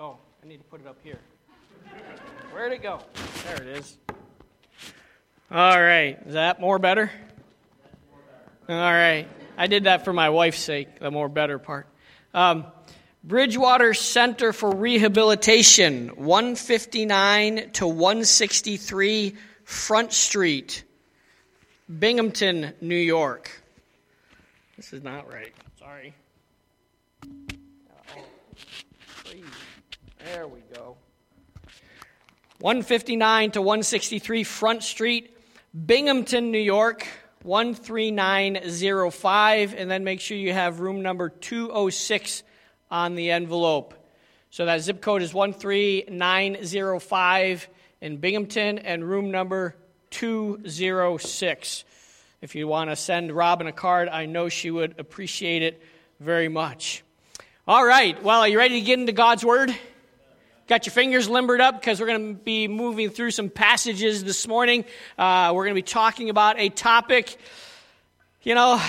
Oh, I need to put it up here. Where'd it go? There it is. All right. Is that more better? All right. I did that for my wife's sake, the more better part. Um, Bridgewater Center for Rehabilitation, 159 to 163 Front Street, Binghamton, New York. This is not right. Sorry. Oh, there we go. 159 to 163 Front Street, Binghamton, New York, 13905. And then make sure you have room number 206 on the envelope. So that zip code is 13905 in Binghamton and room number 206. If you want to send Robin a card, I know she would appreciate it very much. All right, well, are you ready to get into God's Word? Got your fingers limbered up because we're going to be moving through some passages this morning. Uh, we're going to be talking about a topic you know,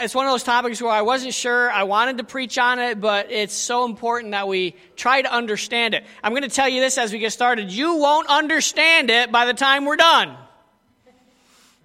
it's one of those topics where I wasn't sure I wanted to preach on it, but it's so important that we try to understand it. I'm going to tell you this as we get started. You won't understand it by the time we're done.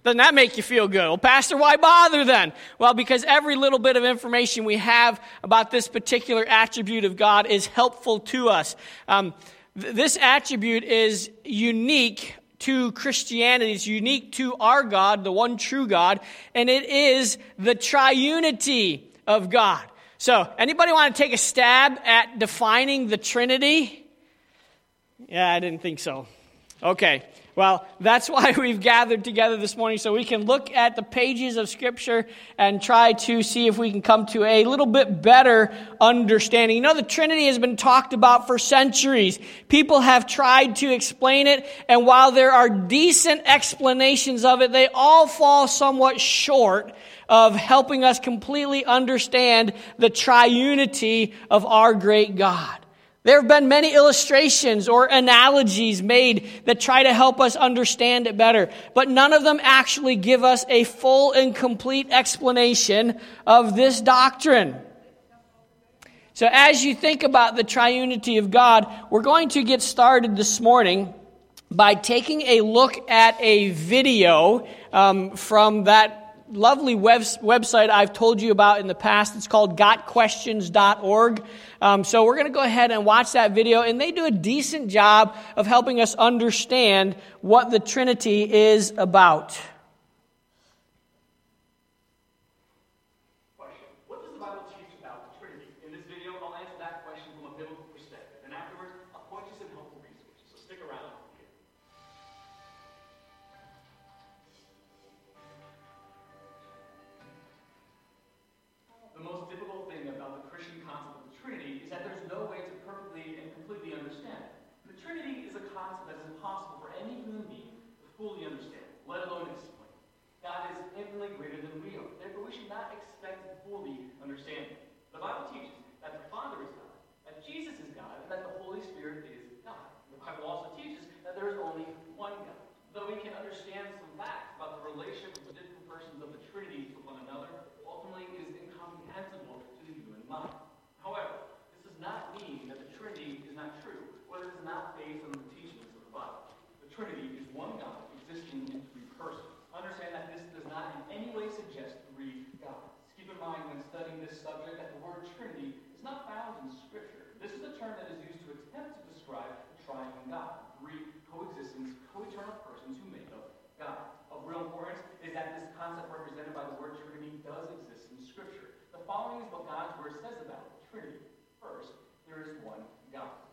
Doesn't that make you feel good? Well, Pastor, why bother then? Well, because every little bit of information we have about this particular attribute of God is helpful to us. Um, th- this attribute is unique to Christianity. It's unique to our God, the one true God, and it is the triunity of God. So, anybody want to take a stab at defining the Trinity? Yeah, I didn't think so. Okay. Well, that's why we've gathered together this morning so we can look at the pages of Scripture and try to see if we can come to a little bit better understanding. You know, the Trinity has been talked about for centuries. People have tried to explain it, and while there are decent explanations of it, they all fall somewhat short of helping us completely understand the triunity of our great God. There have been many illustrations or analogies made that try to help us understand it better, but none of them actually give us a full and complete explanation of this doctrine. So, as you think about the triunity of God, we're going to get started this morning by taking a look at a video um, from that lovely web- website I've told you about in the past. It's called gotquestions.org. Um, so we're going to go ahead and watch that video, and they do a decent job of helping us understand what the Trinity is about. The Trinity is a concept that is impossible for any human being to fully understand, let alone explain. God is infinitely greater than we are. Therefore, we should not expect to fully understand. The Bible teaches that the Father is God, that Jesus is God, and that the Holy Spirit is God. The Bible also teaches that there is only one God. Though we can understand some facts about the relationship of the different persons of the Trinity to one another, ultimately it is incomprehensible to the human mind. However, this does not mean that the Trinity is not true but it is not based on the teachings of the Bible. The Trinity is one God existing in three persons. Understand that this does not in any way suggest three gods. Keep in mind when studying this subject that the word Trinity is not found in Scripture. This is a term that is used to attempt to describe the triune God, three coexistence, co-eternal persons who make up God. Of real importance is that this concept represented by the word Trinity does exist in Scripture. The following is what God's Word says about the Trinity. First, there is one God.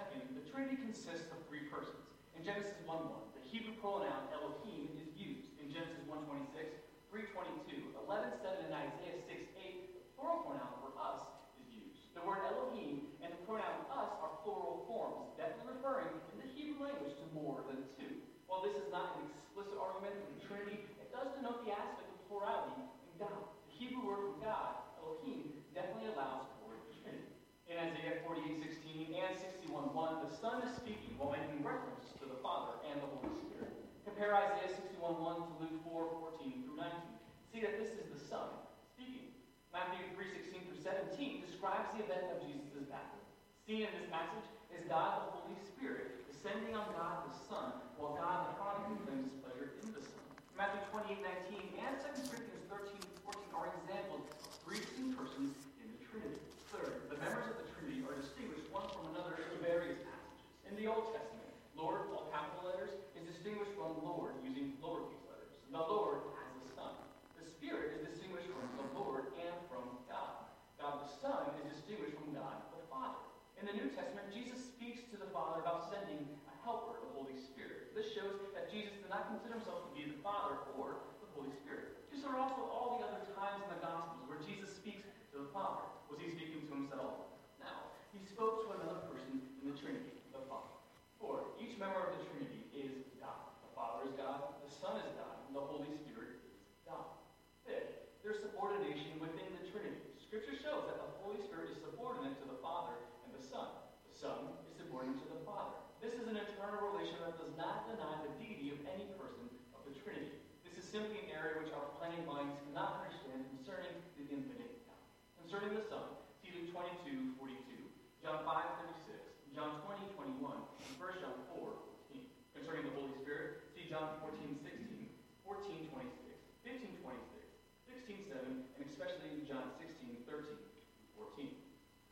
Second, the Trinity consists of three persons. In Genesis 1:1, the Hebrew pronoun Elohim is used. In Genesis 1:26, 3:22, 11:7, and Isaiah 6:8, the plural pronoun for us is used. The word Elohim and the pronoun us are plural forms, definitely referring in the Hebrew language to more than two. While this is not an explicit argument for the Trinity, it does denote the aspect of plurality in God. The Hebrew word for God, Elohim, definitely allows seen in this passage is God the Holy Spirit descending on God the Son, while God the Father proclaims pleasure in the Son. Matthew 28, 19 and 2 Corinthians 13, 14 are examples of three persons in the Trinity. Third, the members of the Trinity are distinguished one from another in various passages. In the Old Testament, Lord, all capital letters, is distinguished from Lord using lowercase letters. The Lord as the Son. The Spirit is distinguished from the Lord and from God. God the Son is distinguished from God the Father. In the New Testament, Jesus speaks to the Father about sending a helper, the Holy Spirit. This shows that Jesus did not consider himself to be the Father or the Holy Spirit. Just are also all the other times in the Gospels where Jesus speaks to the Father. Was he speaking to himself? No. He spoke to another person in the Trinity, the Father. Four, each member of the Trinity is God. The Father is God, the Son is God, and the Holy Spirit is God. Fifth, there's subordination within the Trinity. Scripture shows that the Holy Spirit is subordinate to the Father and the Son. The Son is subordinate to the Father. This is an eternal relation that does not deny the deity of any person of the Trinity. This is simply an area which our plain minds cannot understand concerning the infinite God. Concerning the Son, see Luke 22, 42, John 5, 36, John 20, 21, and 1 John 4, 14. Concerning the Holy Spirit, see John 14, 16, 14, 26, 15, 26, 16, 7, and especially John 16, 13, 14.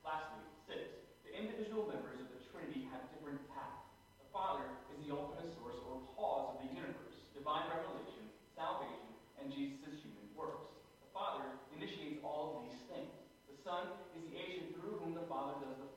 Lastly, six, the individual members of the Trinity have different paths. The Father is the ultimate source or cause of the universe, divine revelation, salvation, and Jesus' human works. The Father initiates all of these things. The Son is the agent through whom the Father does the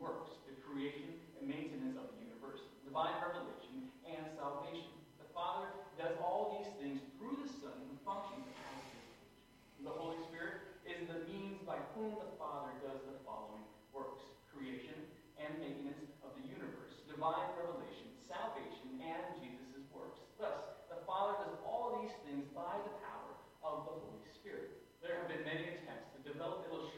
works the creation and maintenance of the universe, divine revelation, and salvation. The Father does all these things through the Son who functions as his agent. The Holy Spirit is the means by whom the Father does the following works creation and maintenance of the universe, divine revelation, salvation, and Jesus' works. Thus, the Father does all these things by the power of the Holy Spirit. There have been many attempts to develop illustrations the.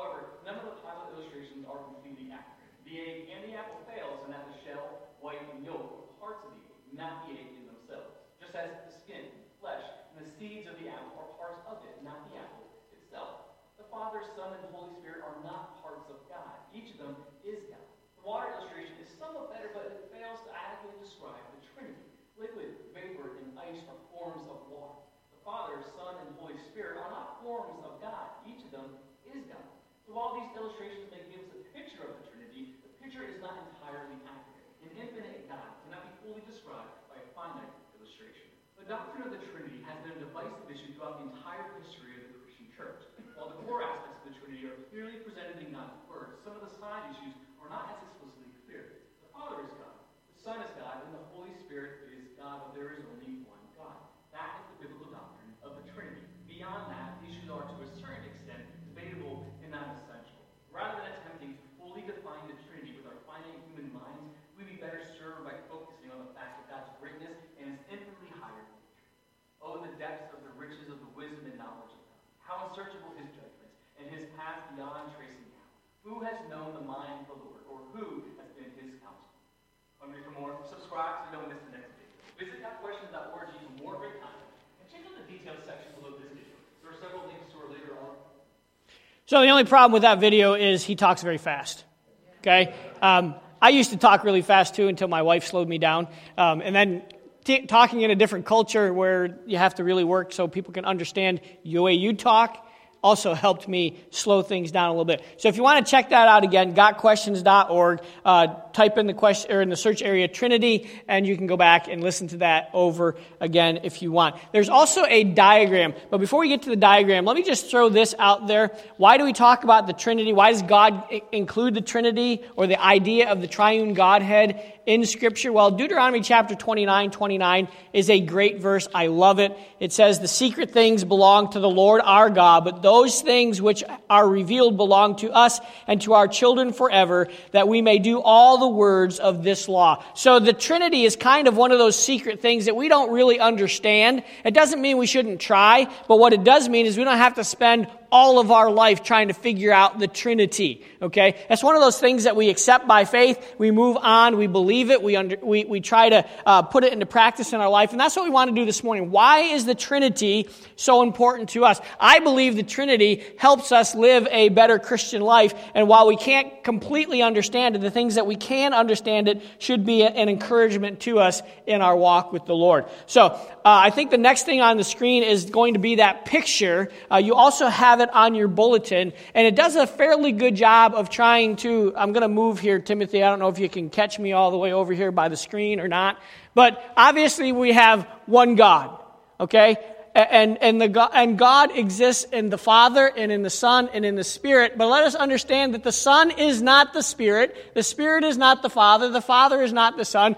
However, none of the possible illustrations are completely accurate. The egg and the apple fails in that the shell, white, and yolk are parts of the egg, not the egg in themselves. Just as the skin, flesh, and the seeds of the apple are parts of it, not the apple itself. The Father, Son, and Holy Spirit are not parts of God. Each of them is God. The water illustration is somewhat better, but it fails to adequately describe the Trinity. Liquid, vapor, and ice are forms of water. The Father, Son, and Holy Spirit are not forms of God. Each of them is God. While these illustrations may give us a picture of the Trinity, the picture is not entirely accurate. An infinite God cannot be fully described by a finite illustration. The doctrine of the Trinity has been a divisive issue throughout the entire history of the Christian church. While the core aspects of the Trinity are clearly presented in God's Word, some of the side issues are not as explicitly clear. The Father is God, the Son is God, and the Holy Spirit is God, but there is only one God. That is the biblical doctrine of the Trinity. Beyond that, issues are to a certain extent not essential. Rather than attempting to fully define the Trinity with our finite human minds, we'd be better served by focusing on the fact that God's greatness and his infinitely higher nature. Oh, the depths of the riches of the wisdom and knowledge of God. How unsearchable his judgments, and his path beyond tracing out. Who has known the mind of the Lord, or who has been his counsel? Hungry for more? Subscribe so you don't miss the next video. Visit gotquestions.org for more great content, and check out the details section below this video. There are several links to our later on. So the only problem with that video is he talks very fast. Okay? Um, I used to talk really fast too until my wife slowed me down. Um, and then t- talking in a different culture where you have to really work so people can understand the way you talk also helped me slow things down a little bit. So if you want to check that out again, gotquestions.org, uh, type in the question or in the search area Trinity, and you can go back and listen to that over again if you want. There's also a diagram, but before we get to the diagram, let me just throw this out there. Why do we talk about the Trinity? Why does God I- include the Trinity or the idea of the triune Godhead in Scripture? Well, Deuteronomy chapter 29, 29 is a great verse. I love it. It says, The secret things belong to the Lord our God, but things which are revealed belong to us and to our children forever, that we may do all the words of this law. So the Trinity is kind of one of those secret things that we don't really understand. It doesn't mean we shouldn't try, but what it does mean is we don't have to spend all of our life trying to figure out the Trinity. Okay? That's one of those things that we accept by faith. We move on. We believe it. We, under, we, we try to uh, put it into practice in our life. And that's what we want to do this morning. Why is the Trinity so important to us? I believe the Trinity helps us live a better Christian life. And while we can't completely understand it, the things that we can understand it should be an encouragement to us in our walk with the Lord. So uh, I think the next thing on the screen is going to be that picture. Uh, you also have it on your bulletin, and it does a fairly good job of trying to. I'm going to move here, Timothy. I don't know if you can catch me all the way over here by the screen or not, but obviously we have one God. Okay, and, and, the and God exists in the Father and in the Son and in the Spirit. But let us understand that the Son is not the Spirit, the Spirit is not the Father, the Father is not the Son,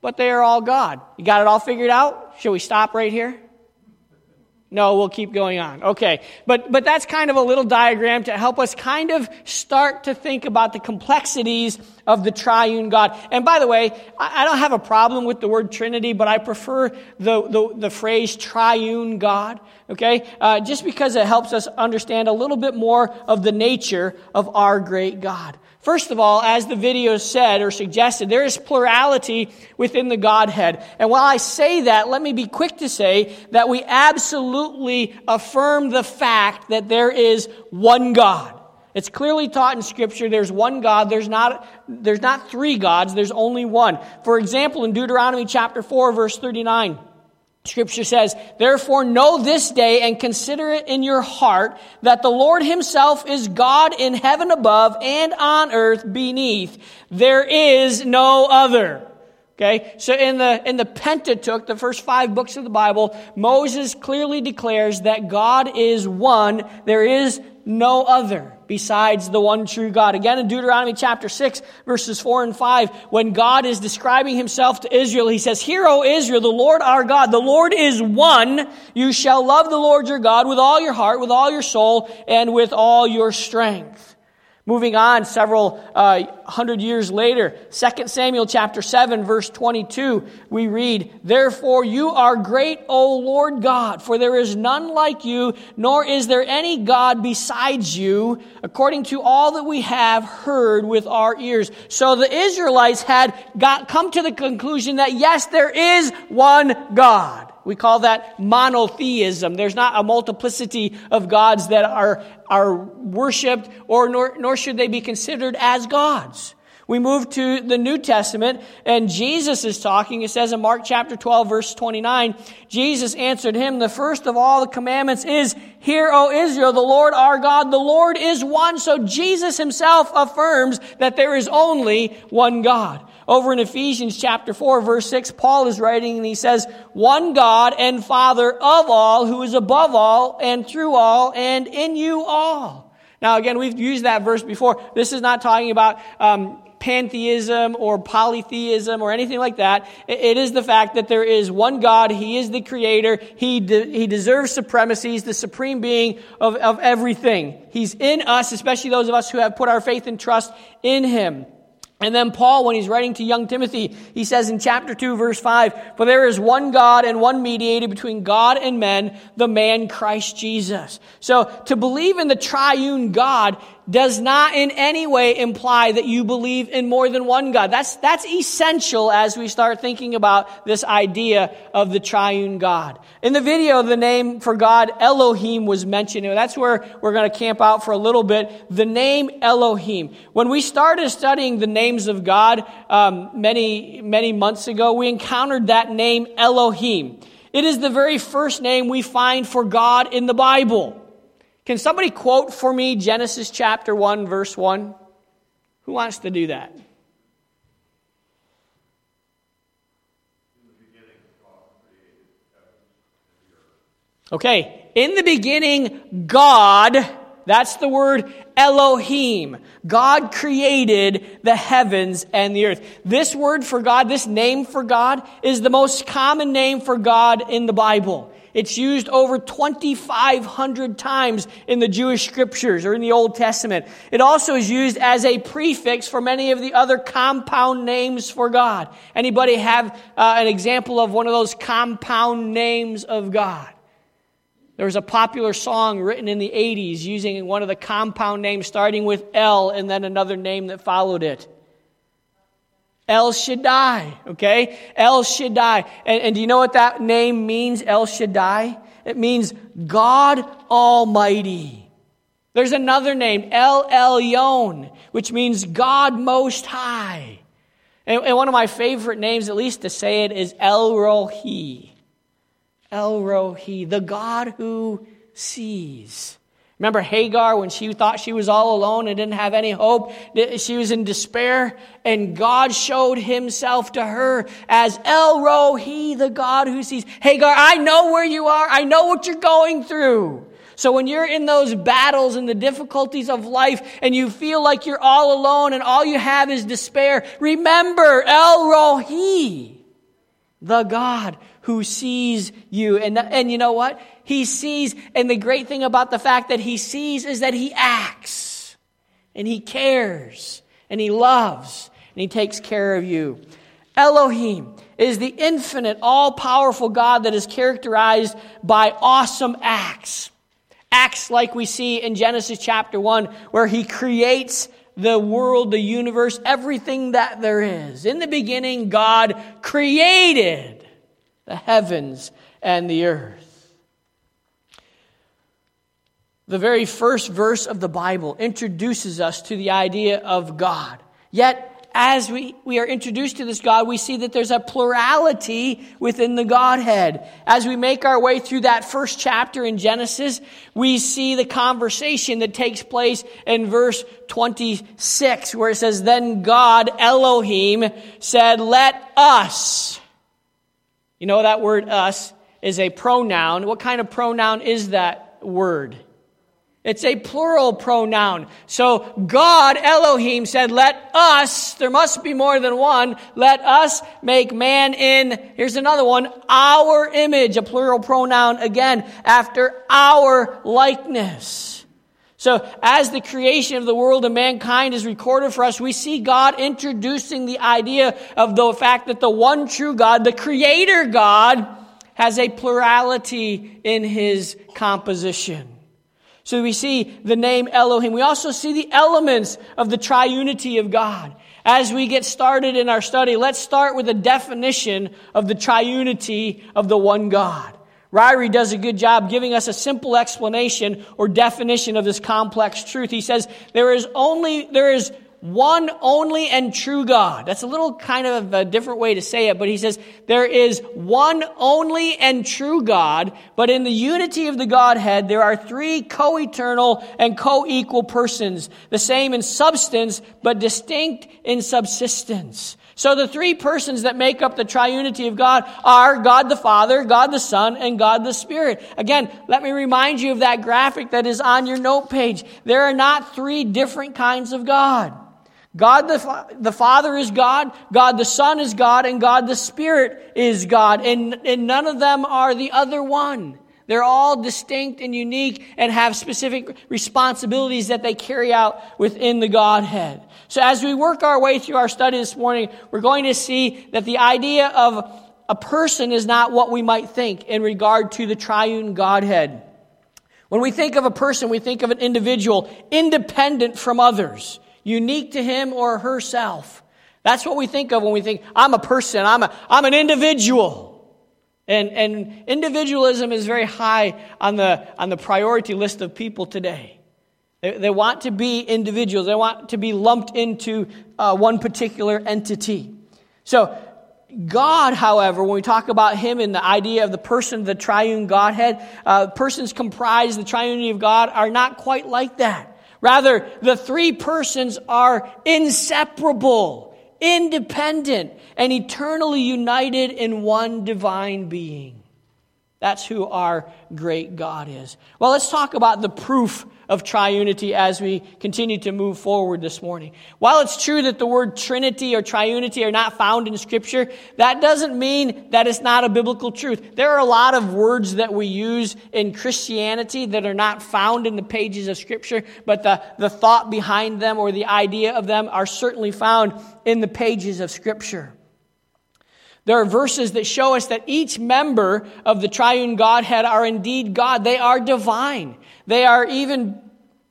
but they are all God. You got it all figured out? Should we stop right here? No, we'll keep going on. Okay. But, but that's kind of a little diagram to help us kind of start to think about the complexities of the triune God. And by the way, I, don't have a problem with the word Trinity, but I prefer the, the, the phrase triune God. Okay? Uh, just because it helps us understand a little bit more of the nature of our great God. First of all, as the video said or suggested, there is plurality within the Godhead. And while I say that, let me be quick to say that we absolutely affirm the fact that there is one God. It's clearly taught in Scripture there's one God. There's not, there's not three gods, there's only one. For example, in Deuteronomy chapter 4, verse 39, Scripture says, Therefore know this day and consider it in your heart that the Lord himself is God in heaven above and on earth beneath. There is no other. Okay, so in the, in the Pentateuch, the first five books of the Bible, Moses clearly declares that God is one, there is no other besides the one true God. Again, in Deuteronomy chapter 6, verses 4 and 5, when God is describing himself to Israel, he says, Hear, O Israel, the Lord our God, the Lord is one. You shall love the Lord your God with all your heart, with all your soul, and with all your strength. Moving on several uh, hundred years later, 2 Samuel chapter 7 verse 22, we read, Therefore you are great, O Lord God, for there is none like you, nor is there any God besides you, according to all that we have heard with our ears. So the Israelites had got, come to the conclusion that yes, there is one God. We call that monotheism. There's not a multiplicity of gods that are, are worshiped, or nor, nor should they be considered as gods. We move to the New Testament, and Jesus is talking. It says in Mark chapter 12, verse 29, Jesus answered him, The first of all the commandments is, Hear, O Israel, the Lord our God, the Lord is one. So Jesus himself affirms that there is only one God. Over in Ephesians chapter 4, verse 6, Paul is writing and he says, One God and Father of all, who is above all and through all and in you all. Now, again, we've used that verse before. This is not talking about um, pantheism or polytheism or anything like that. It is the fact that there is one God. He is the creator. He, de- he deserves supremacy. He's the supreme being of, of everything. He's in us, especially those of us who have put our faith and trust in Him. And then Paul, when he's writing to young Timothy, he says in chapter 2, verse 5, For there is one God and one mediator between God and men, the man Christ Jesus. So to believe in the triune God does not in any way imply that you believe in more than one God. That's, that's essential as we start thinking about this idea of the triune God. In the video, the name for God, Elohim, was mentioned. And that's where we're going to camp out for a little bit. The name Elohim. When we started studying the names of God um, many, many months ago, we encountered that name Elohim. It is the very first name we find for God in the Bible. Can somebody quote for me Genesis chapter 1, verse 1? Who wants to do that? Okay, in the beginning, God, that's the word Elohim. God created the heavens and the earth. This word for God, this name for God, is the most common name for God in the Bible. It's used over 2,500 times in the Jewish scriptures or in the Old Testament. It also is used as a prefix for many of the other compound names for God. Anybody have uh, an example of one of those compound names of God? There was a popular song written in the 80s using one of the compound names starting with L and then another name that followed it. El Shaddai, okay? El Shaddai. And, and do you know what that name means, El Shaddai? It means God Almighty. There's another name, El Elyon, which means God Most High. And, and one of my favorite names, at least to say it, is El Roi. El Roi, the God who sees. Remember Hagar when she thought she was all alone and didn't have any hope? She was in despair, and God showed himself to her as El Roi, the God who sees. Hagar, I know where you are. I know what you're going through. So when you're in those battles and the difficulties of life and you feel like you're all alone and all you have is despair, remember El Roi, the God who sees you. And, and you know what? He sees, and the great thing about the fact that he sees is that he acts, and he cares, and he loves, and he takes care of you. Elohim is the infinite, all powerful God that is characterized by awesome acts. Acts like we see in Genesis chapter 1, where he creates the world, the universe, everything that there is. In the beginning, God created the heavens and the earth. The very first verse of the Bible introduces us to the idea of God. Yet, as we, we are introduced to this God, we see that there's a plurality within the Godhead. As we make our way through that first chapter in Genesis, we see the conversation that takes place in verse 26, where it says, Then God, Elohim, said, Let us you know, that word us is a pronoun. What kind of pronoun is that word? It's a plural pronoun. So God, Elohim, said, Let us, there must be more than one, let us make man in, here's another one, our image, a plural pronoun again, after our likeness. So, as the creation of the world and mankind is recorded for us, we see God introducing the idea of the fact that the one true God, the creator God, has a plurality in his composition. So we see the name Elohim. We also see the elements of the triunity of God. As we get started in our study, let's start with a definition of the triunity of the one God. Ryrie does a good job giving us a simple explanation or definition of this complex truth. He says, there is only, there is one only and true God. That's a little kind of a different way to say it, but he says, there is one only and true God, but in the unity of the Godhead, there are three co-eternal and co-equal persons, the same in substance, but distinct in subsistence. So the three persons that make up the triunity of God are God the Father, God the Son, and God the Spirit. Again, let me remind you of that graphic that is on your note page. There are not three different kinds of God. God the, the Father is God, God the Son is God, and God the Spirit is God. And, and none of them are the other one. They're all distinct and unique and have specific responsibilities that they carry out within the Godhead. So as we work our way through our study this morning, we're going to see that the idea of a person is not what we might think in regard to the triune Godhead. When we think of a person, we think of an individual independent from others, unique to him or herself. That's what we think of when we think, I'm a person, I'm, a, I'm an individual. And, and individualism is very high on the, on the priority list of people today. They, they want to be individuals, they want to be lumped into uh, one particular entity. So, God, however, when we talk about Him and the idea of the person the triune Godhead, uh, persons comprised the triunity of God are not quite like that. Rather, the three persons are inseparable, independent, and eternally united in one divine being. That's who our great God is. Well, let's talk about the proof of triunity as we continue to move forward this morning. While it's true that the word Trinity or triunity are not found in Scripture, that doesn't mean that it's not a biblical truth. There are a lot of words that we use in Christianity that are not found in the pages of Scripture, but the, the thought behind them or the idea of them are certainly found in the pages of Scripture. There are verses that show us that each member of the triune Godhead are indeed God. They are divine. They are even,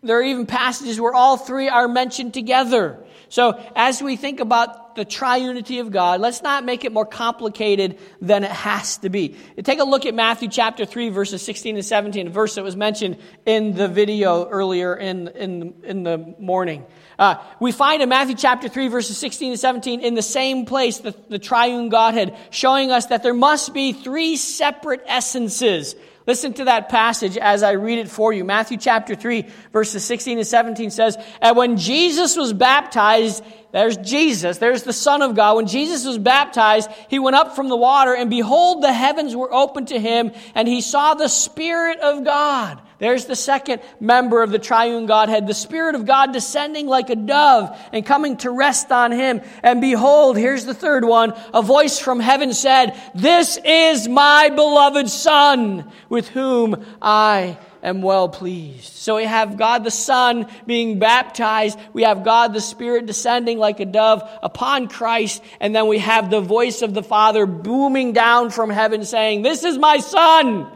there are even passages where all three are mentioned together. So as we think about the triunity of God, let's not make it more complicated than it has to be. Take a look at Matthew chapter 3, verses 16 and 17, a verse that was mentioned in the video earlier in, in, in the morning. Uh, we find in Matthew chapter 3, verses 16 and 17, in the same place, the, the triune Godhead, showing us that there must be three separate essences. Listen to that passage as I read it for you. Matthew chapter 3, verses 16 and 17 says, And when Jesus was baptized, there's Jesus, there's the Son of God. When Jesus was baptized, he went up from the water, and behold, the heavens were opened to him, and he saw the Spirit of God there's the second member of the triune Godhead, the Spirit of God descending like a dove and coming to rest on him. And behold, here's the third one. A voice from heaven said, This is my beloved Son, with whom I am well pleased. So we have God the Son being baptized. We have God the Spirit descending like a dove upon Christ. And then we have the voice of the Father booming down from heaven saying, This is my Son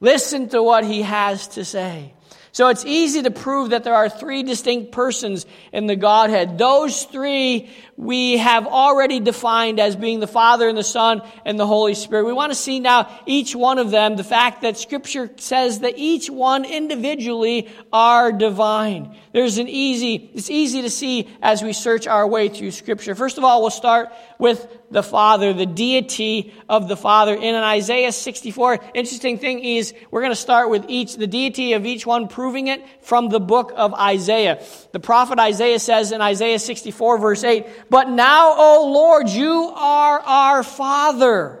Listen to what he has to say. So it's easy to prove that there are three distinct persons in the Godhead. Those three we have already defined as being the Father and the Son and the Holy Spirit. We want to see now each one of them, the fact that Scripture says that each one individually are divine. There's an easy, it's easy to see as we search our way through Scripture. First of all, we'll start with the Father, the deity of the Father. In Isaiah 64, interesting thing is we're going to start with each, the deity of each one, proving it from the book of Isaiah. The prophet Isaiah says in Isaiah 64 verse 8, But now, O Lord, you are our Father.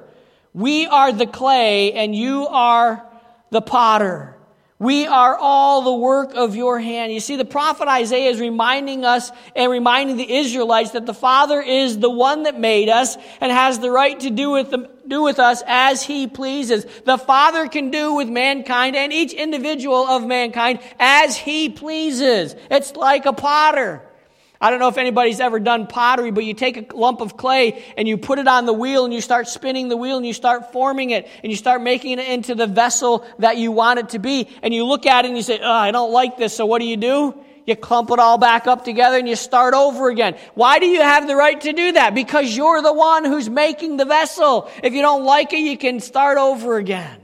We are the clay and you are the potter. We are all the work of your hand. You see, the prophet Isaiah is reminding us and reminding the Israelites that the Father is the one that made us and has the right to do with, them, do with us as he pleases. The Father can do with mankind and each individual of mankind as he pleases. It's like a potter. I don't know if anybody's ever done pottery, but you take a lump of clay and you put it on the wheel and you start spinning the wheel and you start forming it and you start making it into the vessel that you want it to be. And you look at it and you say, oh, I don't like this. So what do you do? You clump it all back up together and you start over again. Why do you have the right to do that? Because you're the one who's making the vessel. If you don't like it, you can start over again.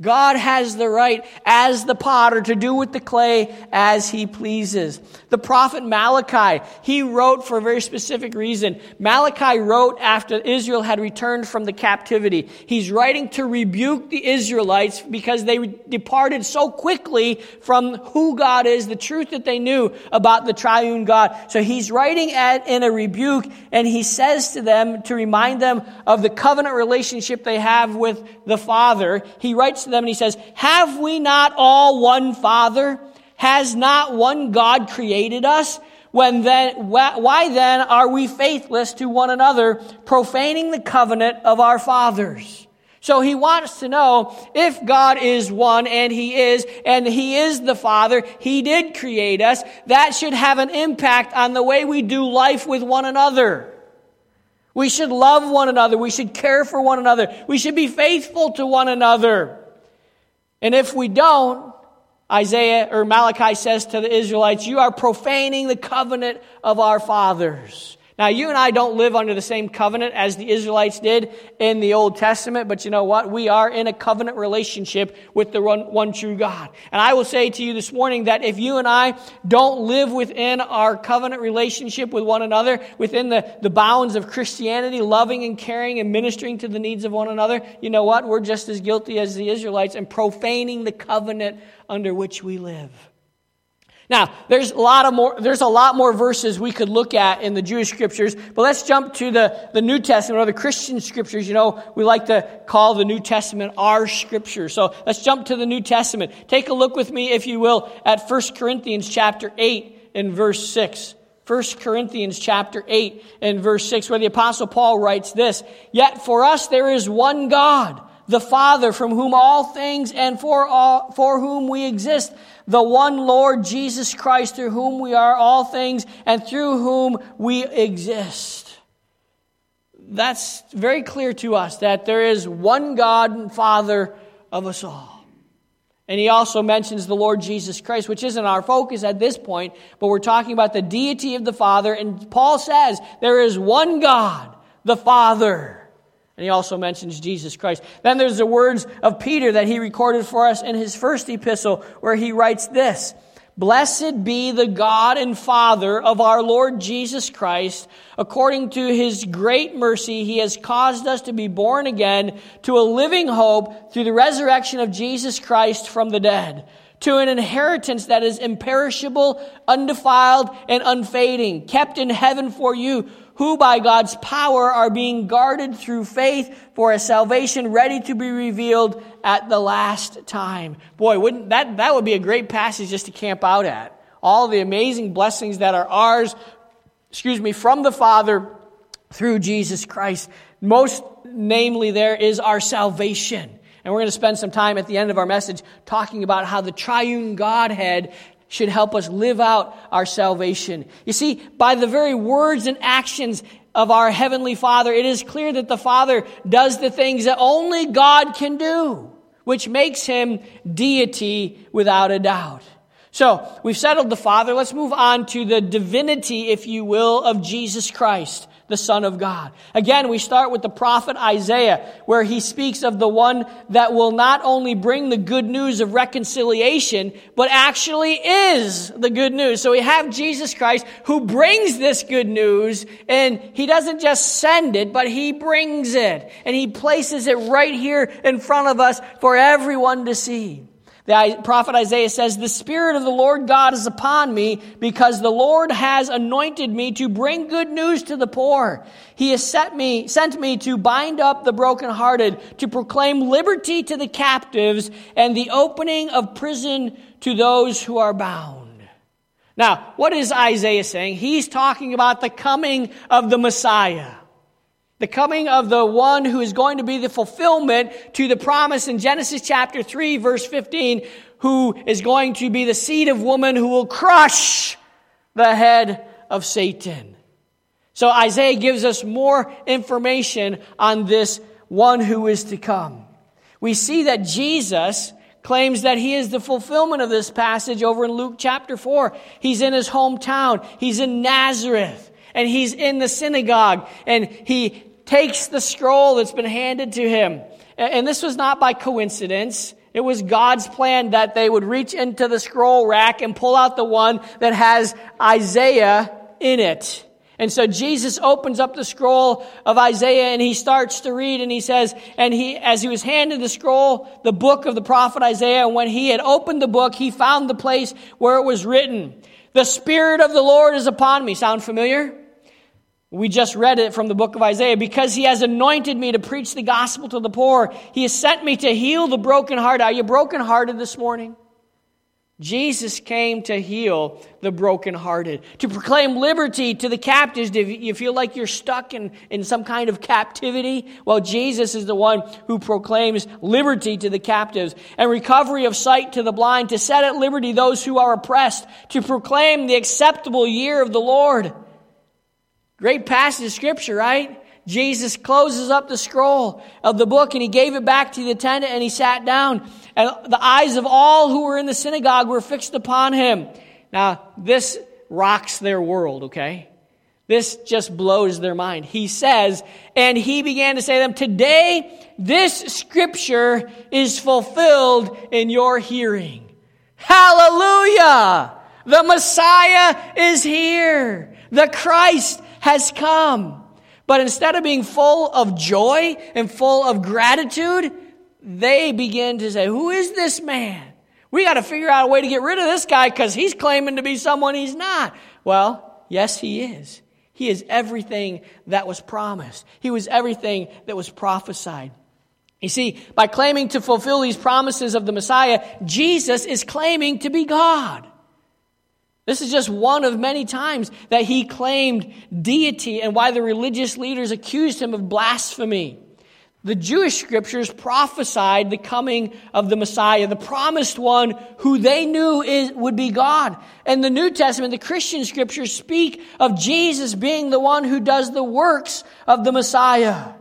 God has the right as the potter to do with the clay as he pleases. The prophet Malachi, he wrote for a very specific reason. Malachi wrote after Israel had returned from the captivity. He's writing to rebuke the Israelites because they departed so quickly from who God is, the truth that they knew about the triune God. So he's writing at, in a rebuke and he says to them to remind them of the covenant relationship they have with the Father. He writes to them and he says, Have we not all one Father? Has not one God created us? When then, why then are we faithless to one another, profaning the covenant of our fathers? So he wants to know if God is one, and he is, and he is the Father, he did create us, that should have an impact on the way we do life with one another. We should love one another. We should care for one another. We should be faithful to one another. And if we don't, Isaiah or Malachi says to the Israelites, You are profaning the covenant of our fathers. Now, you and I don't live under the same covenant as the Israelites did in the Old Testament, but you know what? We are in a covenant relationship with the one, one, true God. And I will say to you this morning that if you and I don't live within our covenant relationship with one another, within the, the bounds of Christianity, loving and caring and ministering to the needs of one another, you know what? We're just as guilty as the Israelites and profaning the covenant under which we live. Now, there's a lot of more, there's a lot more verses we could look at in the Jewish scriptures, but let's jump to the, the New Testament or the Christian scriptures. You know, we like to call the New Testament our scripture. So let's jump to the New Testament. Take a look with me, if you will, at 1 Corinthians chapter 8 and verse 6. 1 Corinthians chapter 8 and verse 6, where the apostle Paul writes this, Yet for us there is one God, the Father, from whom all things and for all, for whom we exist, the one Lord Jesus Christ, through whom we are all things and through whom we exist. that's very clear to us that there is one God and Father of us all. And he also mentions the Lord Jesus Christ, which isn't our focus at this point, but we're talking about the deity of the Father. And Paul says there is one God, the Father. And he also mentions Jesus Christ. Then there's the words of Peter that he recorded for us in his first epistle, where he writes this Blessed be the God and Father of our Lord Jesus Christ. According to his great mercy, he has caused us to be born again to a living hope through the resurrection of Jesus Christ from the dead, to an inheritance that is imperishable, undefiled, and unfading, kept in heaven for you who by God's power are being guarded through faith for a salvation ready to be revealed at the last time. Boy, wouldn't that, that would be a great passage just to camp out at. All the amazing blessings that are ours, excuse me, from the Father through Jesus Christ. Most namely there is our salvation. And we're going to spend some time at the end of our message talking about how the triune Godhead should help us live out our salvation. You see, by the very words and actions of our Heavenly Father, it is clear that the Father does the things that only God can do, which makes him deity without a doubt. So, we've settled the Father. Let's move on to the divinity, if you will, of Jesus Christ the Son of God. Again, we start with the prophet Isaiah, where he speaks of the one that will not only bring the good news of reconciliation, but actually is the good news. So we have Jesus Christ who brings this good news, and he doesn't just send it, but he brings it. And he places it right here in front of us for everyone to see. The prophet Isaiah says, The Spirit of the Lord God is upon me because the Lord has anointed me to bring good news to the poor. He has sent me, sent me to bind up the brokenhearted, to proclaim liberty to the captives and the opening of prison to those who are bound. Now, what is Isaiah saying? He's talking about the coming of the Messiah. The coming of the one who is going to be the fulfillment to the promise in Genesis chapter 3 verse 15, who is going to be the seed of woman who will crush the head of Satan. So Isaiah gives us more information on this one who is to come. We see that Jesus claims that he is the fulfillment of this passage over in Luke chapter 4. He's in his hometown. He's in Nazareth and he's in the synagogue and he takes the scroll that's been handed to him. And this was not by coincidence. It was God's plan that they would reach into the scroll rack and pull out the one that has Isaiah in it. And so Jesus opens up the scroll of Isaiah and he starts to read and he says, and he, as he was handed the scroll, the book of the prophet Isaiah, and when he had opened the book, he found the place where it was written, the Spirit of the Lord is upon me. Sound familiar? We just read it from the book of Isaiah. Because he has anointed me to preach the gospel to the poor, he has sent me to heal the brokenhearted. Are you brokenhearted this morning? Jesus came to heal the brokenhearted, to proclaim liberty to the captives. Do you feel like you're stuck in, in some kind of captivity? Well, Jesus is the one who proclaims liberty to the captives and recovery of sight to the blind, to set at liberty those who are oppressed, to proclaim the acceptable year of the Lord. Great passage of scripture, right? Jesus closes up the scroll of the book and he gave it back to the attendant and he sat down. And the eyes of all who were in the synagogue were fixed upon him. Now, this rocks their world, okay? This just blows their mind. He says, and he began to say to them, Today this scripture is fulfilled in your hearing. Hallelujah! The Messiah is here. The Christ has come. But instead of being full of joy and full of gratitude, they begin to say, Who is this man? We got to figure out a way to get rid of this guy because he's claiming to be someone he's not. Well, yes, he is. He is everything that was promised, he was everything that was prophesied. You see, by claiming to fulfill these promises of the Messiah, Jesus is claiming to be God. This is just one of many times that he claimed deity and why the religious leaders accused him of blasphemy. The Jewish scriptures prophesied the coming of the Messiah, the promised one who they knew is, would be God. And the New Testament, the Christian scriptures speak of Jesus being the one who does the works of the Messiah.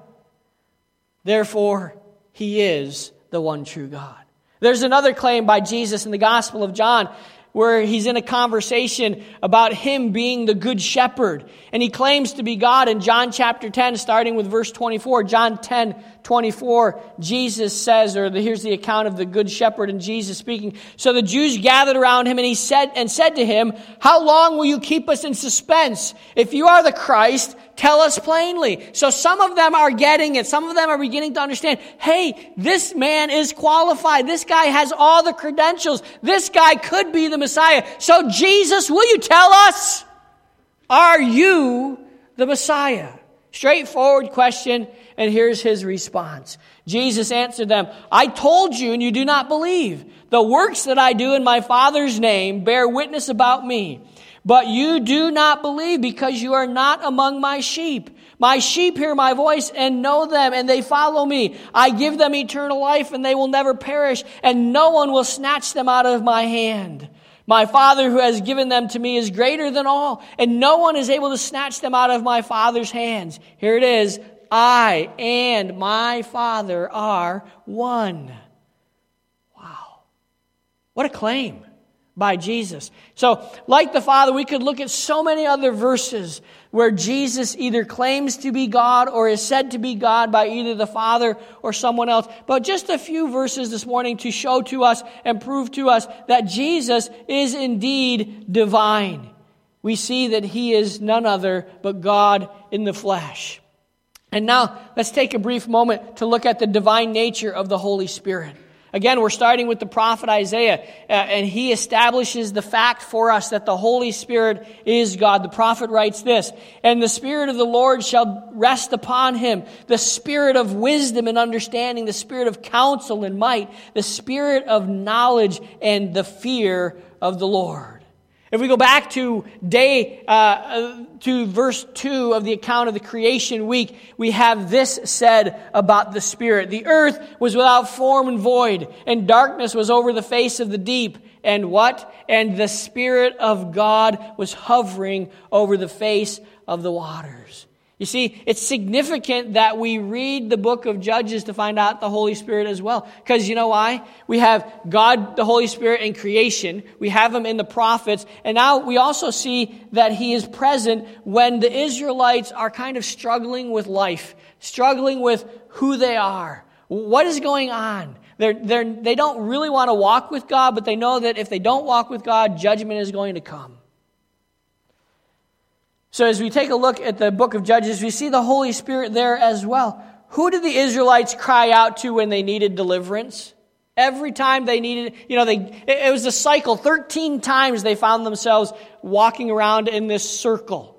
Therefore, he is the one true God. There's another claim by Jesus in the Gospel of John where he's in a conversation about him being the good shepherd. And he claims to be God in John chapter 10, starting with verse 24. John 10, 24, Jesus says, or the, here's the account of the good shepherd and Jesus speaking. So the Jews gathered around him and he said, and said to him, How long will you keep us in suspense? If you are the Christ, tell us plainly. So some of them are getting it. Some of them are beginning to understand, hey, this man is qualified. This guy has all the credentials. This guy could be the Messiah. So Jesus, will you tell us? Are you the Messiah? Straightforward question, and here's his response. Jesus answered them, I told you, and you do not believe. The works that I do in my Father's name bear witness about me. But you do not believe because you are not among my sheep. My sheep hear my voice and know them, and they follow me. I give them eternal life, and they will never perish, and no one will snatch them out of my hand. My Father who has given them to me is greater than all, and no one is able to snatch them out of my Father's hands. Here it is I and my Father are one. Wow. What a claim by Jesus. So, like the Father, we could look at so many other verses where Jesus either claims to be God or is said to be God by either the Father or someone else. But just a few verses this morning to show to us and prove to us that Jesus is indeed divine. We see that he is none other but God in the flesh. And now let's take a brief moment to look at the divine nature of the Holy Spirit. Again, we're starting with the prophet Isaiah, uh, and he establishes the fact for us that the Holy Spirit is God. The prophet writes this, and the Spirit of the Lord shall rest upon him, the Spirit of wisdom and understanding, the Spirit of counsel and might, the Spirit of knowledge and the fear of the Lord. If we go back to day, uh, to verse 2 of the account of the creation week, we have this said about the Spirit. The earth was without form and void, and darkness was over the face of the deep. And what? And the Spirit of God was hovering over the face of the waters. You see, it's significant that we read the book of Judges to find out the Holy Spirit as well. Because you know why? We have God, the Holy Spirit in creation. We have Him in the prophets. And now we also see that He is present when the Israelites are kind of struggling with life, struggling with who they are. What is going on? They're, they're, they don't really want to walk with God, but they know that if they don't walk with God, judgment is going to come. So, as we take a look at the book of Judges, we see the Holy Spirit there as well. Who did the Israelites cry out to when they needed deliverance? Every time they needed, you know, they, it was a cycle. 13 times they found themselves walking around in this circle.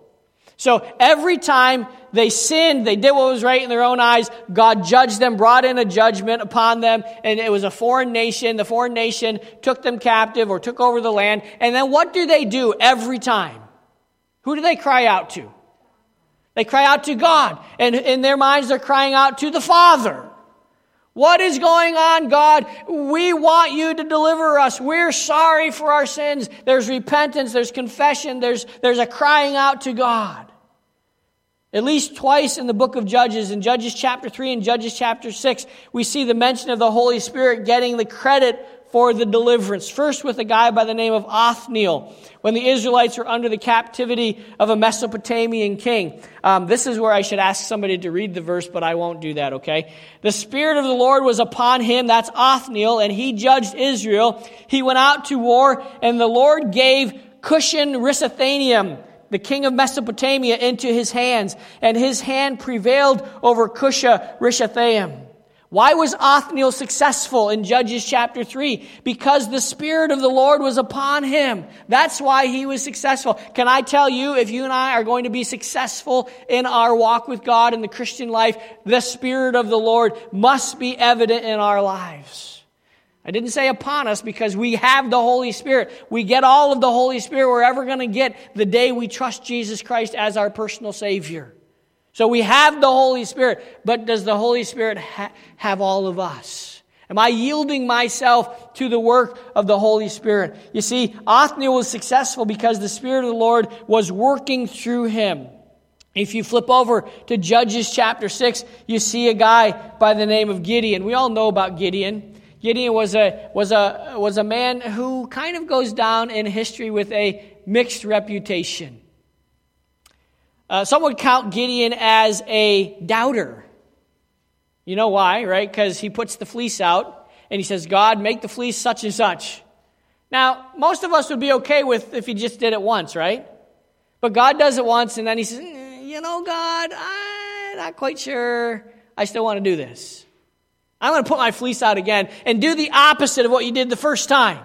So every time they sinned, they did what was right in their own eyes, God judged them, brought in a judgment upon them, and it was a foreign nation. The foreign nation took them captive or took over the land. And then what do they do every time? Who do they cry out to? They cry out to God. And in their minds, they're crying out to the Father. What is going on, God? We want you to deliver us. We're sorry for our sins. There's repentance, there's confession, there's, there's a crying out to God. At least twice in the book of Judges, in Judges chapter 3 and Judges chapter 6, we see the mention of the Holy Spirit getting the credit for the deliverance. First, with a guy by the name of Othniel, when the Israelites were under the captivity of a Mesopotamian king. Um, this is where I should ask somebody to read the verse, but I won't do that, okay? The Spirit of the Lord was upon him, that's Othniel, and he judged Israel. He went out to war, and the Lord gave Cushan Rishathaim, the king of Mesopotamia, into his hands, and his hand prevailed over Cushan Rishathaim. Why was Othniel successful in Judges chapter 3? Because the Spirit of the Lord was upon him. That's why he was successful. Can I tell you, if you and I are going to be successful in our walk with God in the Christian life, the Spirit of the Lord must be evident in our lives. I didn't say upon us because we have the Holy Spirit. We get all of the Holy Spirit we're ever going to get the day we trust Jesus Christ as our personal Savior. So we have the Holy Spirit, but does the Holy Spirit ha- have all of us? Am I yielding myself to the work of the Holy Spirit? You see, Othniel was successful because the Spirit of the Lord was working through him. If you flip over to Judges chapter 6, you see a guy by the name of Gideon. We all know about Gideon. Gideon was a, was a, was a man who kind of goes down in history with a mixed reputation. Uh, some would count Gideon as a doubter. You know why, right? Because he puts the fleece out and he says, God, make the fleece such and such. Now, most of us would be okay with if he just did it once, right? But God does it once and then he says, mm, You know, God, I'm not quite sure I still want to do this. I'm going to put my fleece out again and do the opposite of what you did the first time.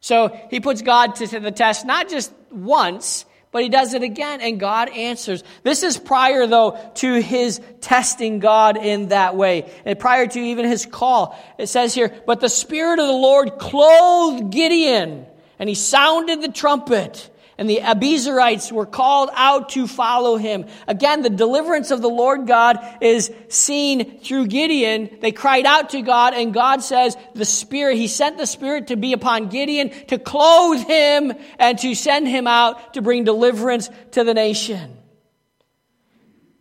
So he puts God to the test, not just once, but he does it again and God answers. This is prior though to his testing God in that way. And prior to even his call. It says here, but the Spirit of the Lord clothed Gideon and he sounded the trumpet and the Abiezrites were called out to follow him. Again, the deliverance of the Lord God is seen through Gideon. They cried out to God, and God says, the Spirit, He sent the Spirit to be upon Gideon to clothe him and to send him out to bring deliverance to the nation.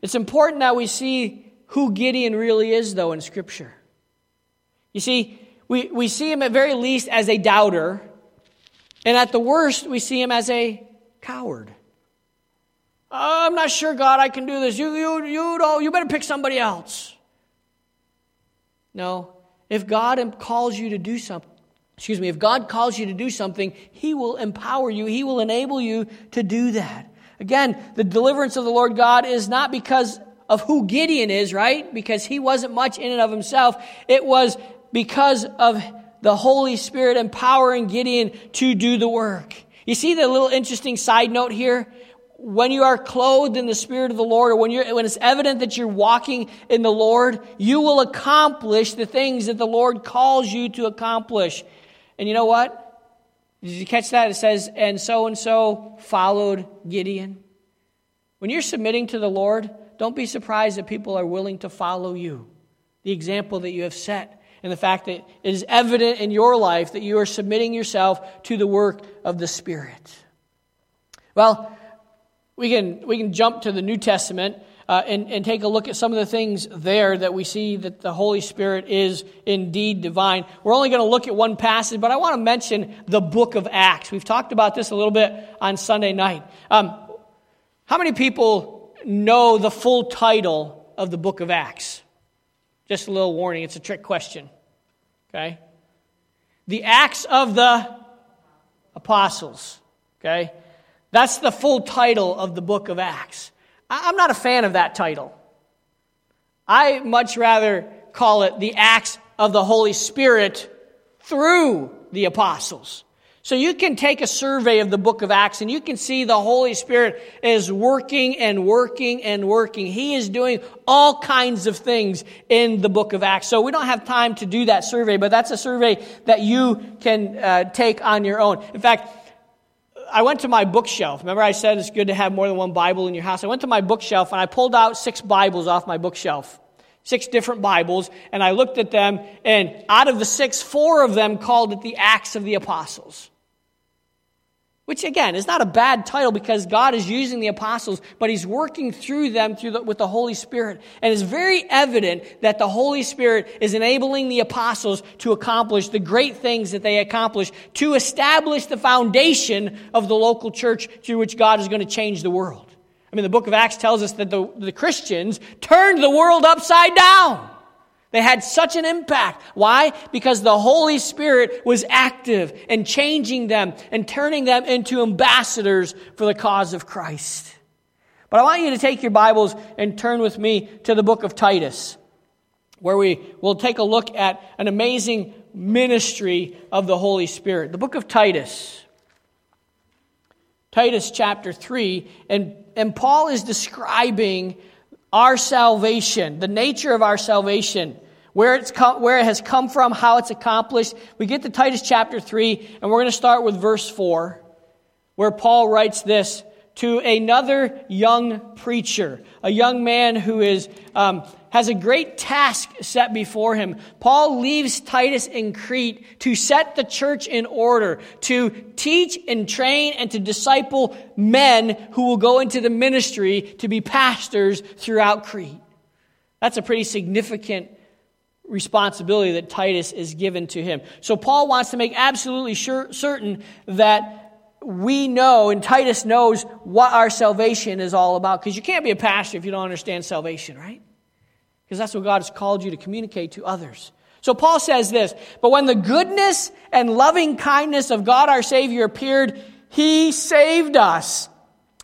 It's important that we see who Gideon really is, though, in Scripture. You see, we, we see him at very least as a doubter and at the worst, we see him as a coward. Uh, I'm not sure, God, I can do this. You, you, you, don't, you better pick somebody else. No. If God calls you to do something, excuse me, if God calls you to do something, He will empower you, He will enable you to do that. Again, the deliverance of the Lord God is not because of who Gideon is, right? Because he wasn't much in and of himself. It was because of the Holy Spirit empowering Gideon to do the work. You see the little interesting side note here? When you are clothed in the Spirit of the Lord, or when, you're, when it's evident that you're walking in the Lord, you will accomplish the things that the Lord calls you to accomplish. And you know what? Did you catch that? It says, and so and so followed Gideon. When you're submitting to the Lord, don't be surprised that people are willing to follow you, the example that you have set and the fact that it is evident in your life that you are submitting yourself to the work of the Spirit. Well, we can, we can jump to the New Testament uh, and, and take a look at some of the things there that we see that the Holy Spirit is indeed divine. We're only going to look at one passage, but I want to mention the book of Acts. We've talked about this a little bit on Sunday night. Um, how many people know the full title of the book of Acts? Just a little warning, it's a trick question. Okay? The Acts of the Apostles. Okay? That's the full title of the book of Acts. I'm not a fan of that title. I much rather call it the Acts of the Holy Spirit through the apostles. So you can take a survey of the book of Acts and you can see the Holy Spirit is working and working and working. He is doing all kinds of things in the book of Acts. So we don't have time to do that survey, but that's a survey that you can uh, take on your own. In fact, I went to my bookshelf. Remember, I said it's good to have more than one Bible in your house. I went to my bookshelf and I pulled out six Bibles off my bookshelf. Six different Bibles, and I looked at them, and out of the six, four of them called it the Acts of the Apostles. Which again is not a bad title because God is using the apostles, but He's working through them through the, with the Holy Spirit. And it's very evident that the Holy Spirit is enabling the apostles to accomplish the great things that they accomplish to establish the foundation of the local church through which God is going to change the world. I mean, the book of Acts tells us that the, the Christians turned the world upside down. They had such an impact. Why? Because the Holy Spirit was active and changing them and turning them into ambassadors for the cause of Christ. But I want you to take your Bibles and turn with me to the book of Titus, where we will take a look at an amazing ministry of the Holy Spirit. The book of Titus. Titus chapter 3, and, and Paul is describing our salvation, the nature of our salvation where, it's come, where it has come from, how it's accomplished. We get to Titus chapter 3, and we're going to start with verse 4, where Paul writes this to another young preacher, a young man who is, um, has a great task set before him. Paul leaves Titus in Crete to set the church in order, to teach and train and to disciple men who will go into the ministry to be pastors throughout Crete. That's a pretty significant responsibility that Titus is given to him. So Paul wants to make absolutely sure, certain that we know and Titus knows what our salvation is all about. Because you can't be a pastor if you don't understand salvation, right? Because that's what God has called you to communicate to others. So Paul says this But when the goodness and loving kindness of God our Savior appeared, he saved us.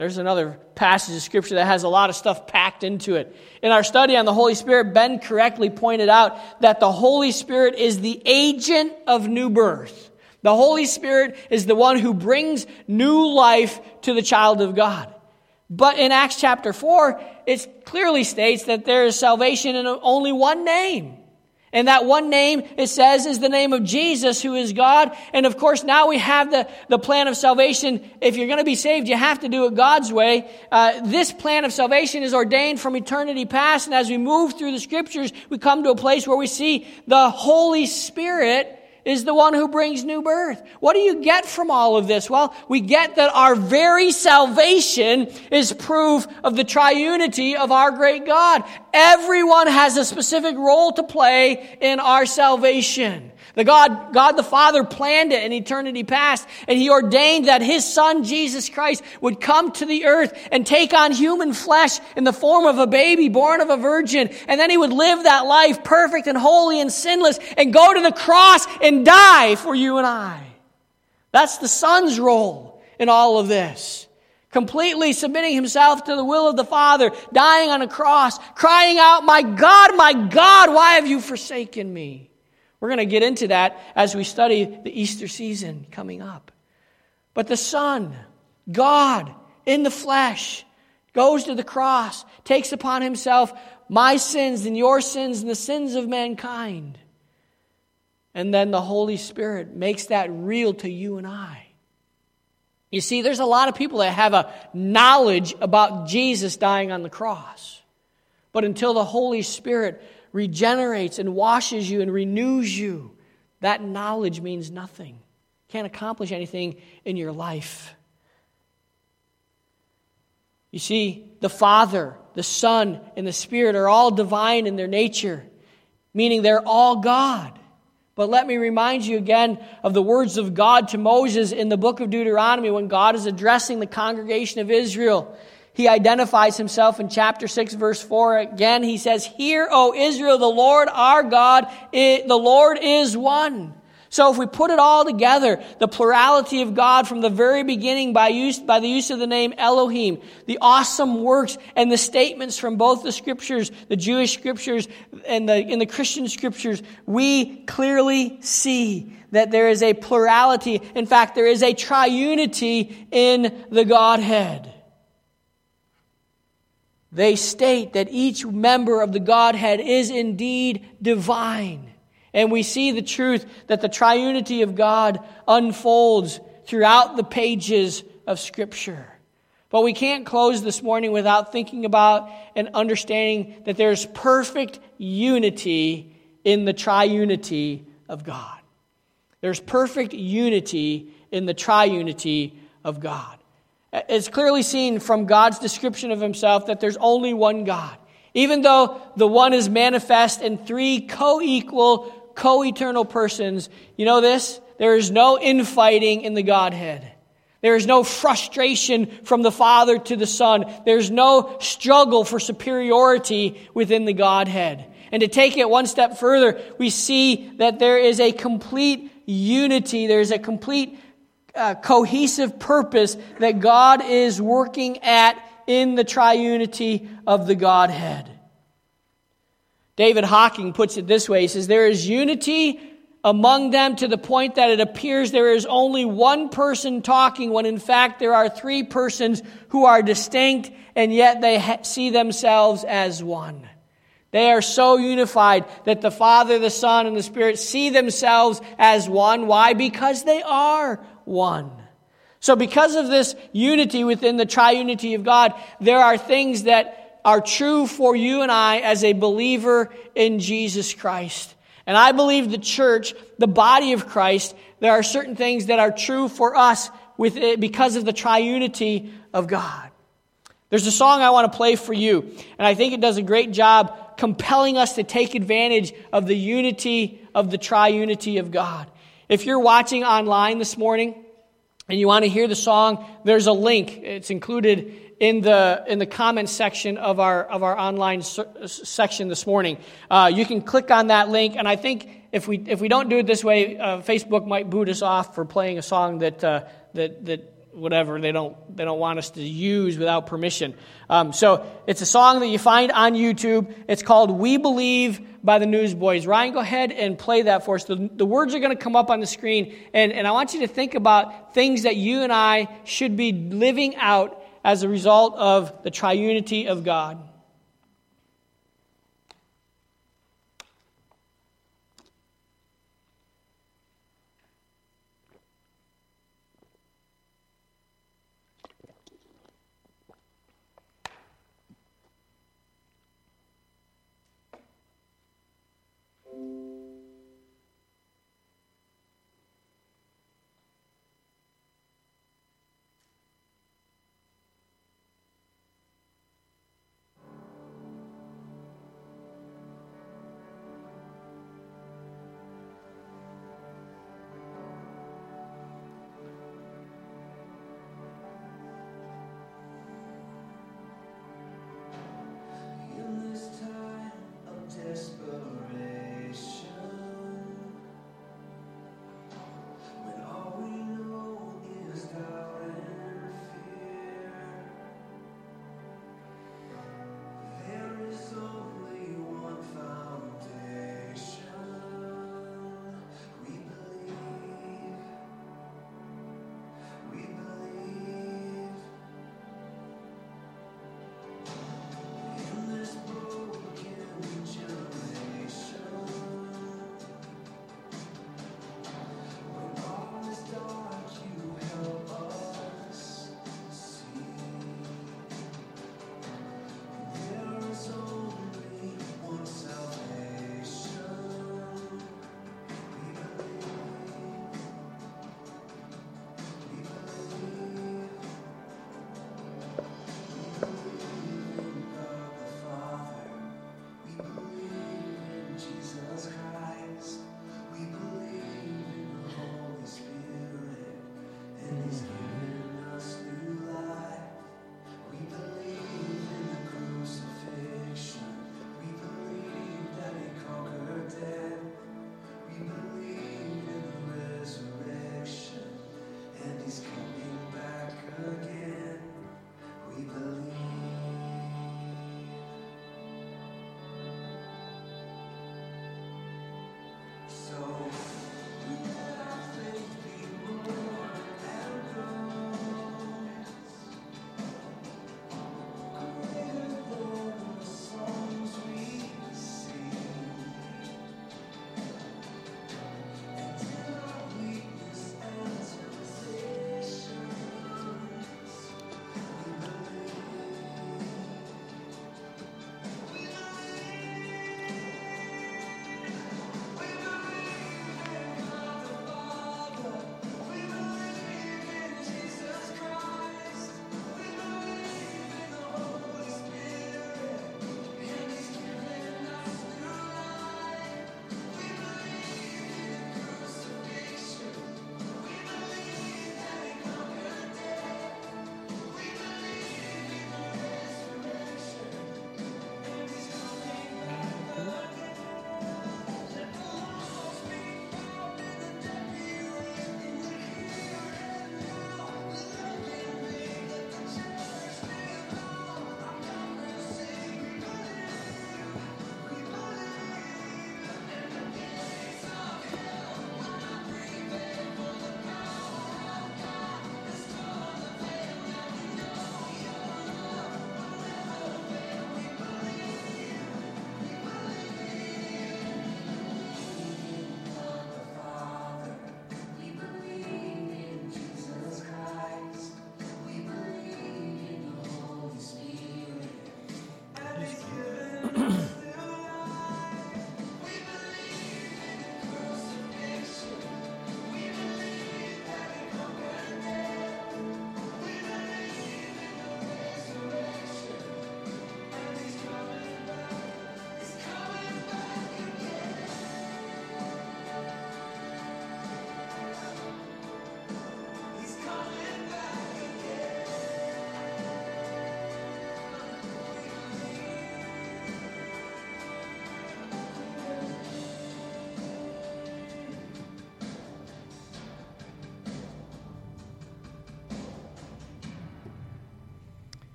There's another passage of scripture that has a lot of stuff packed into it. In our study on the Holy Spirit, Ben correctly pointed out that the Holy Spirit is the agent of new birth. The Holy Spirit is the one who brings new life to the child of God. But in Acts chapter 4, it clearly states that there is salvation in only one name. And that one name, it says, is the name of Jesus, who is God. And of course, now we have the, the plan of salvation. If you're going to be saved, you have to do it God's way. Uh, this plan of salvation is ordained from eternity past. And as we move through the scriptures, we come to a place where we see the Holy Spirit is the one who brings new birth. What do you get from all of this? Well, we get that our very salvation is proof of the triunity of our great God. Everyone has a specific role to play in our salvation. The God, God the Father planned it in eternity past, and He ordained that His Son, Jesus Christ, would come to the earth and take on human flesh in the form of a baby born of a virgin, and then He would live that life perfect and holy and sinless and go to the cross and die for you and I. That's the Son's role in all of this. Completely submitting himself to the will of the Father, dying on a cross, crying out, My God, my God, why have you forsaken me? We're going to get into that as we study the Easter season coming up. But the Son, God in the flesh, goes to the cross, takes upon himself my sins and your sins and the sins of mankind. And then the Holy Spirit makes that real to you and I. You see, there's a lot of people that have a knowledge about Jesus dying on the cross. But until the Holy Spirit regenerates and washes you and renews you, that knowledge means nothing. Can't accomplish anything in your life. You see, the Father, the Son, and the Spirit are all divine in their nature, meaning they're all God. But let me remind you again of the words of God to Moses in the book of Deuteronomy when God is addressing the congregation of Israel he identifies himself in chapter 6 verse 4 again. He says hear o israel the lord our god it, the lord is one. So if we put it all together the plurality of god from the very beginning by use by the use of the name elohim the awesome works and the statements from both the scriptures the jewish scriptures and the in the christian scriptures we clearly see that there is a plurality. In fact there is a triunity in the godhead they state that each member of the Godhead is indeed divine. And we see the truth that the triunity of God unfolds throughout the pages of Scripture. But we can't close this morning without thinking about and understanding that there's perfect unity in the triunity of God. There's perfect unity in the triunity of God. It's clearly seen from God's description of himself that there's only one God. Even though the one is manifest in three co equal, co eternal persons, you know this? There is no infighting in the Godhead. There is no frustration from the Father to the Son. There's no struggle for superiority within the Godhead. And to take it one step further, we see that there is a complete unity. There's a complete uh, cohesive purpose that God is working at in the triunity of the Godhead. David Hocking puts it this way He says, There is unity among them to the point that it appears there is only one person talking when in fact there are three persons who are distinct and yet they ha- see themselves as one. They are so unified that the Father, the Son, and the Spirit see themselves as one. Why? Because they are one. So, because of this unity within the triunity of God, there are things that are true for you and I as a believer in Jesus Christ. And I believe the church, the body of Christ, there are certain things that are true for us with it because of the triunity of God. There's a song I want to play for you, and I think it does a great job compelling us to take advantage of the unity of the triunity of God. If you're watching online this morning and you want to hear the song, there's a link. It's included in the in the comments section of our of our online section this morning. Uh, you can click on that link, and I think if we if we don't do it this way, uh, Facebook might boot us off for playing a song that uh, that that whatever they don't they don't want us to use without permission. Um, so it's a song that you find on YouTube. It's called "We Believe" by the Newsboys. Ryan, go ahead and play that for us. The, the words are going to come up on the screen, and, and I want you to think about things that you and I should be living out as a result of the triunity of God.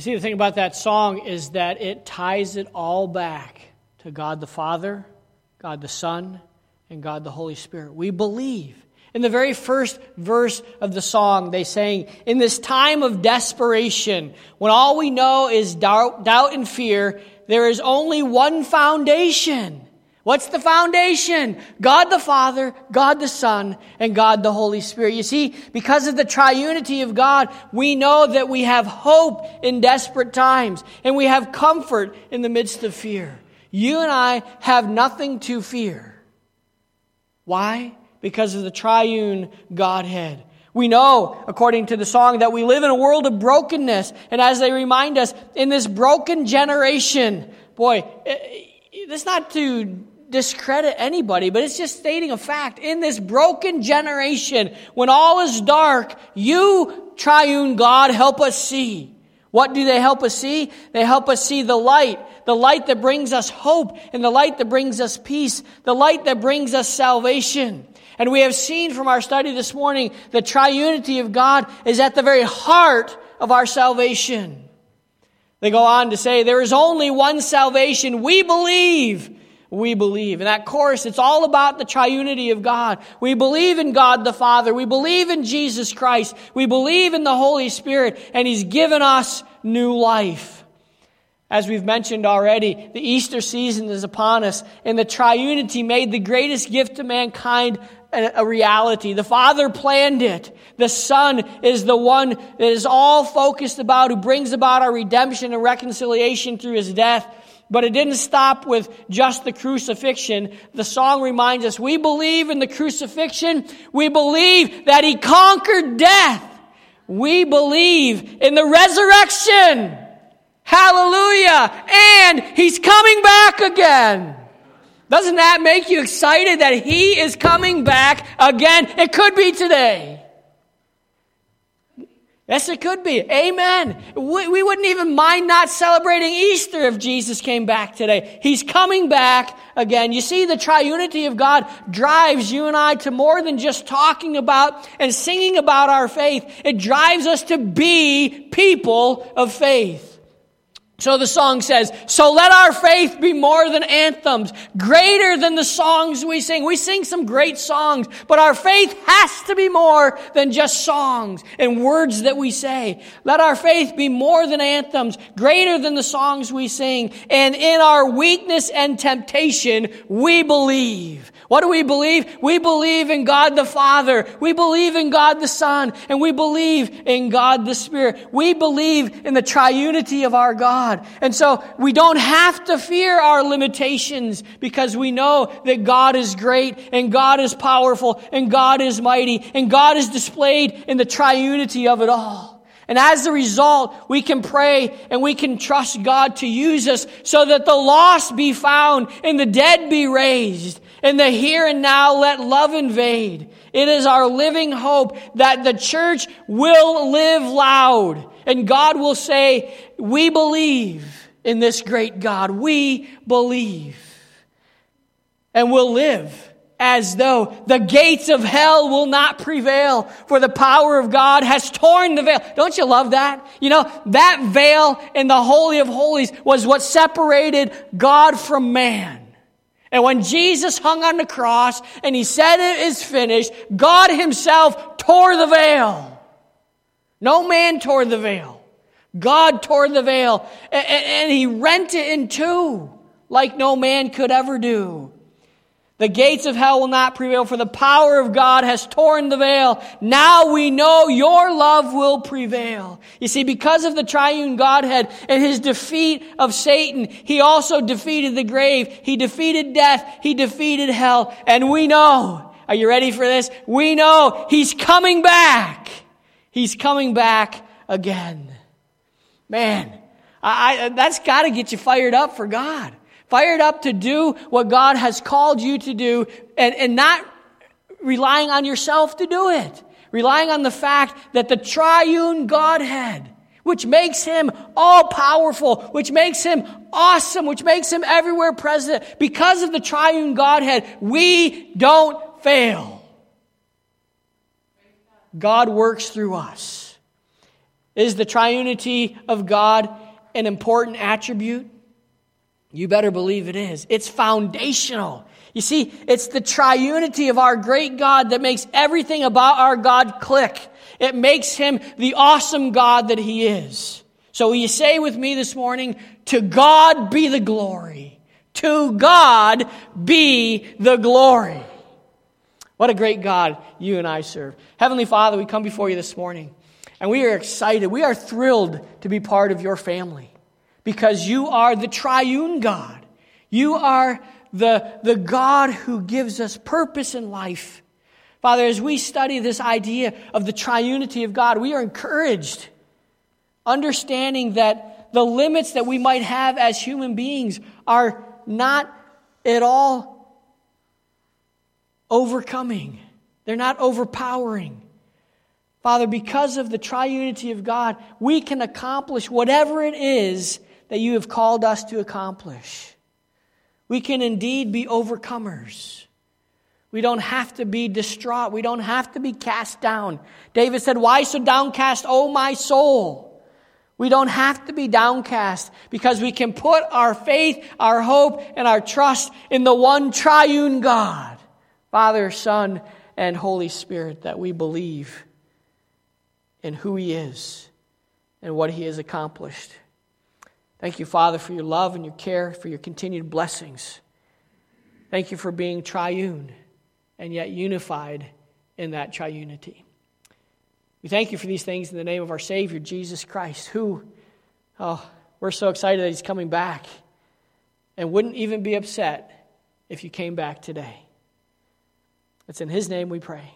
You see, the thing about that song is that it ties it all back to God the Father, God the Son, and God the Holy Spirit. We believe. In the very first verse of the song, they sang, In this time of desperation, when all we know is doubt, doubt and fear, there is only one foundation. What's the foundation? God the Father, God the Son, and God the Holy Spirit. You see, because of the triunity of God, we know that we have hope in desperate times, and we have comfort in the midst of fear. You and I have nothing to fear. Why? Because of the triune Godhead. We know, according to the song, that we live in a world of brokenness. And as they remind us, in this broken generation, boy, eh, eh, it's not to discredit anybody, but it's just stating a fact. In this broken generation, when all is dark, you, triune God, help us see. What do they help us see? They help us see the light, the light that brings us hope, and the light that brings us peace, the light that brings us salvation. And we have seen from our study this morning the triunity of God is at the very heart of our salvation. They go on to say, there is only one salvation. We believe we believe. In that course, it's all about the triunity of God. We believe in God the Father. We believe in Jesus Christ. We believe in the Holy Spirit, and He's given us new life. As we've mentioned already, the Easter season is upon us, and the triunity made the greatest gift to mankind a reality. The Father planned it. The Son is the one that is all focused about, who brings about our redemption and reconciliation through His death. But it didn't stop with just the crucifixion. The song reminds us we believe in the crucifixion. We believe that he conquered death. We believe in the resurrection. Hallelujah. And he's coming back again. Doesn't that make you excited that he is coming back again? It could be today. Yes, it could be. Amen. We, we, wouldn't even mind not celebrating Easter if Jesus came back today. He's coming back again. You see, the triunity of God drives you and I to more than just talking about and singing about our faith. It drives us to be people of faith. So the song says, So let our faith be more than anthems, greater than the songs we sing. We sing some great songs, but our faith has to be more than just songs and words that we say. Let our faith be more than anthems, greater than the songs we sing. And in our weakness and temptation, we believe. What do we believe? We believe in God the Father. We believe in God the Son. And we believe in God the Spirit. We believe in the triunity of our God. And so we don't have to fear our limitations because we know that God is great and God is powerful and God is mighty and God is displayed in the triunity of it all. And as a result, we can pray and we can trust God to use us so that the lost be found and the dead be raised in the here and now, let love invade. It is our living hope that the church will live loud and God will say, we believe in this great God. We believe. And we'll live as though the gates of hell will not prevail, for the power of God has torn the veil. Don't you love that? You know, that veil in the Holy of Holies was what separated God from man. And when Jesus hung on the cross and he said it is finished, God himself tore the veil. No man tore the veil. God tore the veil and, he rent it in two like no man could ever do. The gates of hell will not prevail, for the power of God has torn the veil. Now we know your love will prevail. You see, because of the triune Godhead and his defeat of Satan, he also defeated the grave. He defeated death. He defeated hell. And we know, are you ready for this? We know he's coming back. He's coming back again. Man, I, I that's got to get you fired up for God fired up to do what God has called you to do and, and not relying on yourself to do it. Relying on the fact that the triune Godhead, which makes him all powerful, which makes him awesome, which makes him everywhere present, because of the triune Godhead, we don't fail. God works through us. Is the triunity of God an important attribute? You better believe it is. It's foundational. You see, it's the triunity of our great God that makes everything about our God click. It makes him the awesome God that he is. So will you say with me this morning, to God be the glory. To God be the glory. What a great God you and I serve. Heavenly Father, we come before you this morning and we are excited. We are thrilled to be part of your family because you are the triune God. You are the, the God who gives us purpose in life. Father, as we study this idea of the triunity of God, we are encouraged, understanding that the limits that we might have as human beings are not at all overcoming, they're not overpowering. Father, because of the triunity of God, we can accomplish whatever it is that you have called us to accomplish. We can indeed be overcomers. We don't have to be distraught. We don't have to be cast down. David said, Why so downcast, O my soul? We don't have to be downcast because we can put our faith, our hope, and our trust in the one triune God, Father, Son, and Holy Spirit, that we believe in who He is and what He has accomplished. Thank you, Father, for your love and your care, for your continued blessings. Thank you for being triune and yet unified in that triunity. We thank you for these things in the name of our Savior, Jesus Christ, who, oh, we're so excited that He's coming back and wouldn't even be upset if you came back today. It's in His name we pray.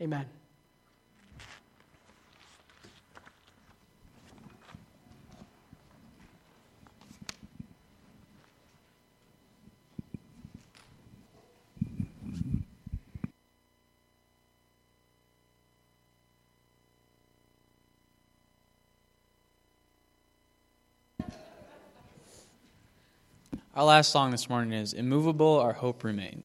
Amen. Our last song this morning is Immovable, Our Hope Remains.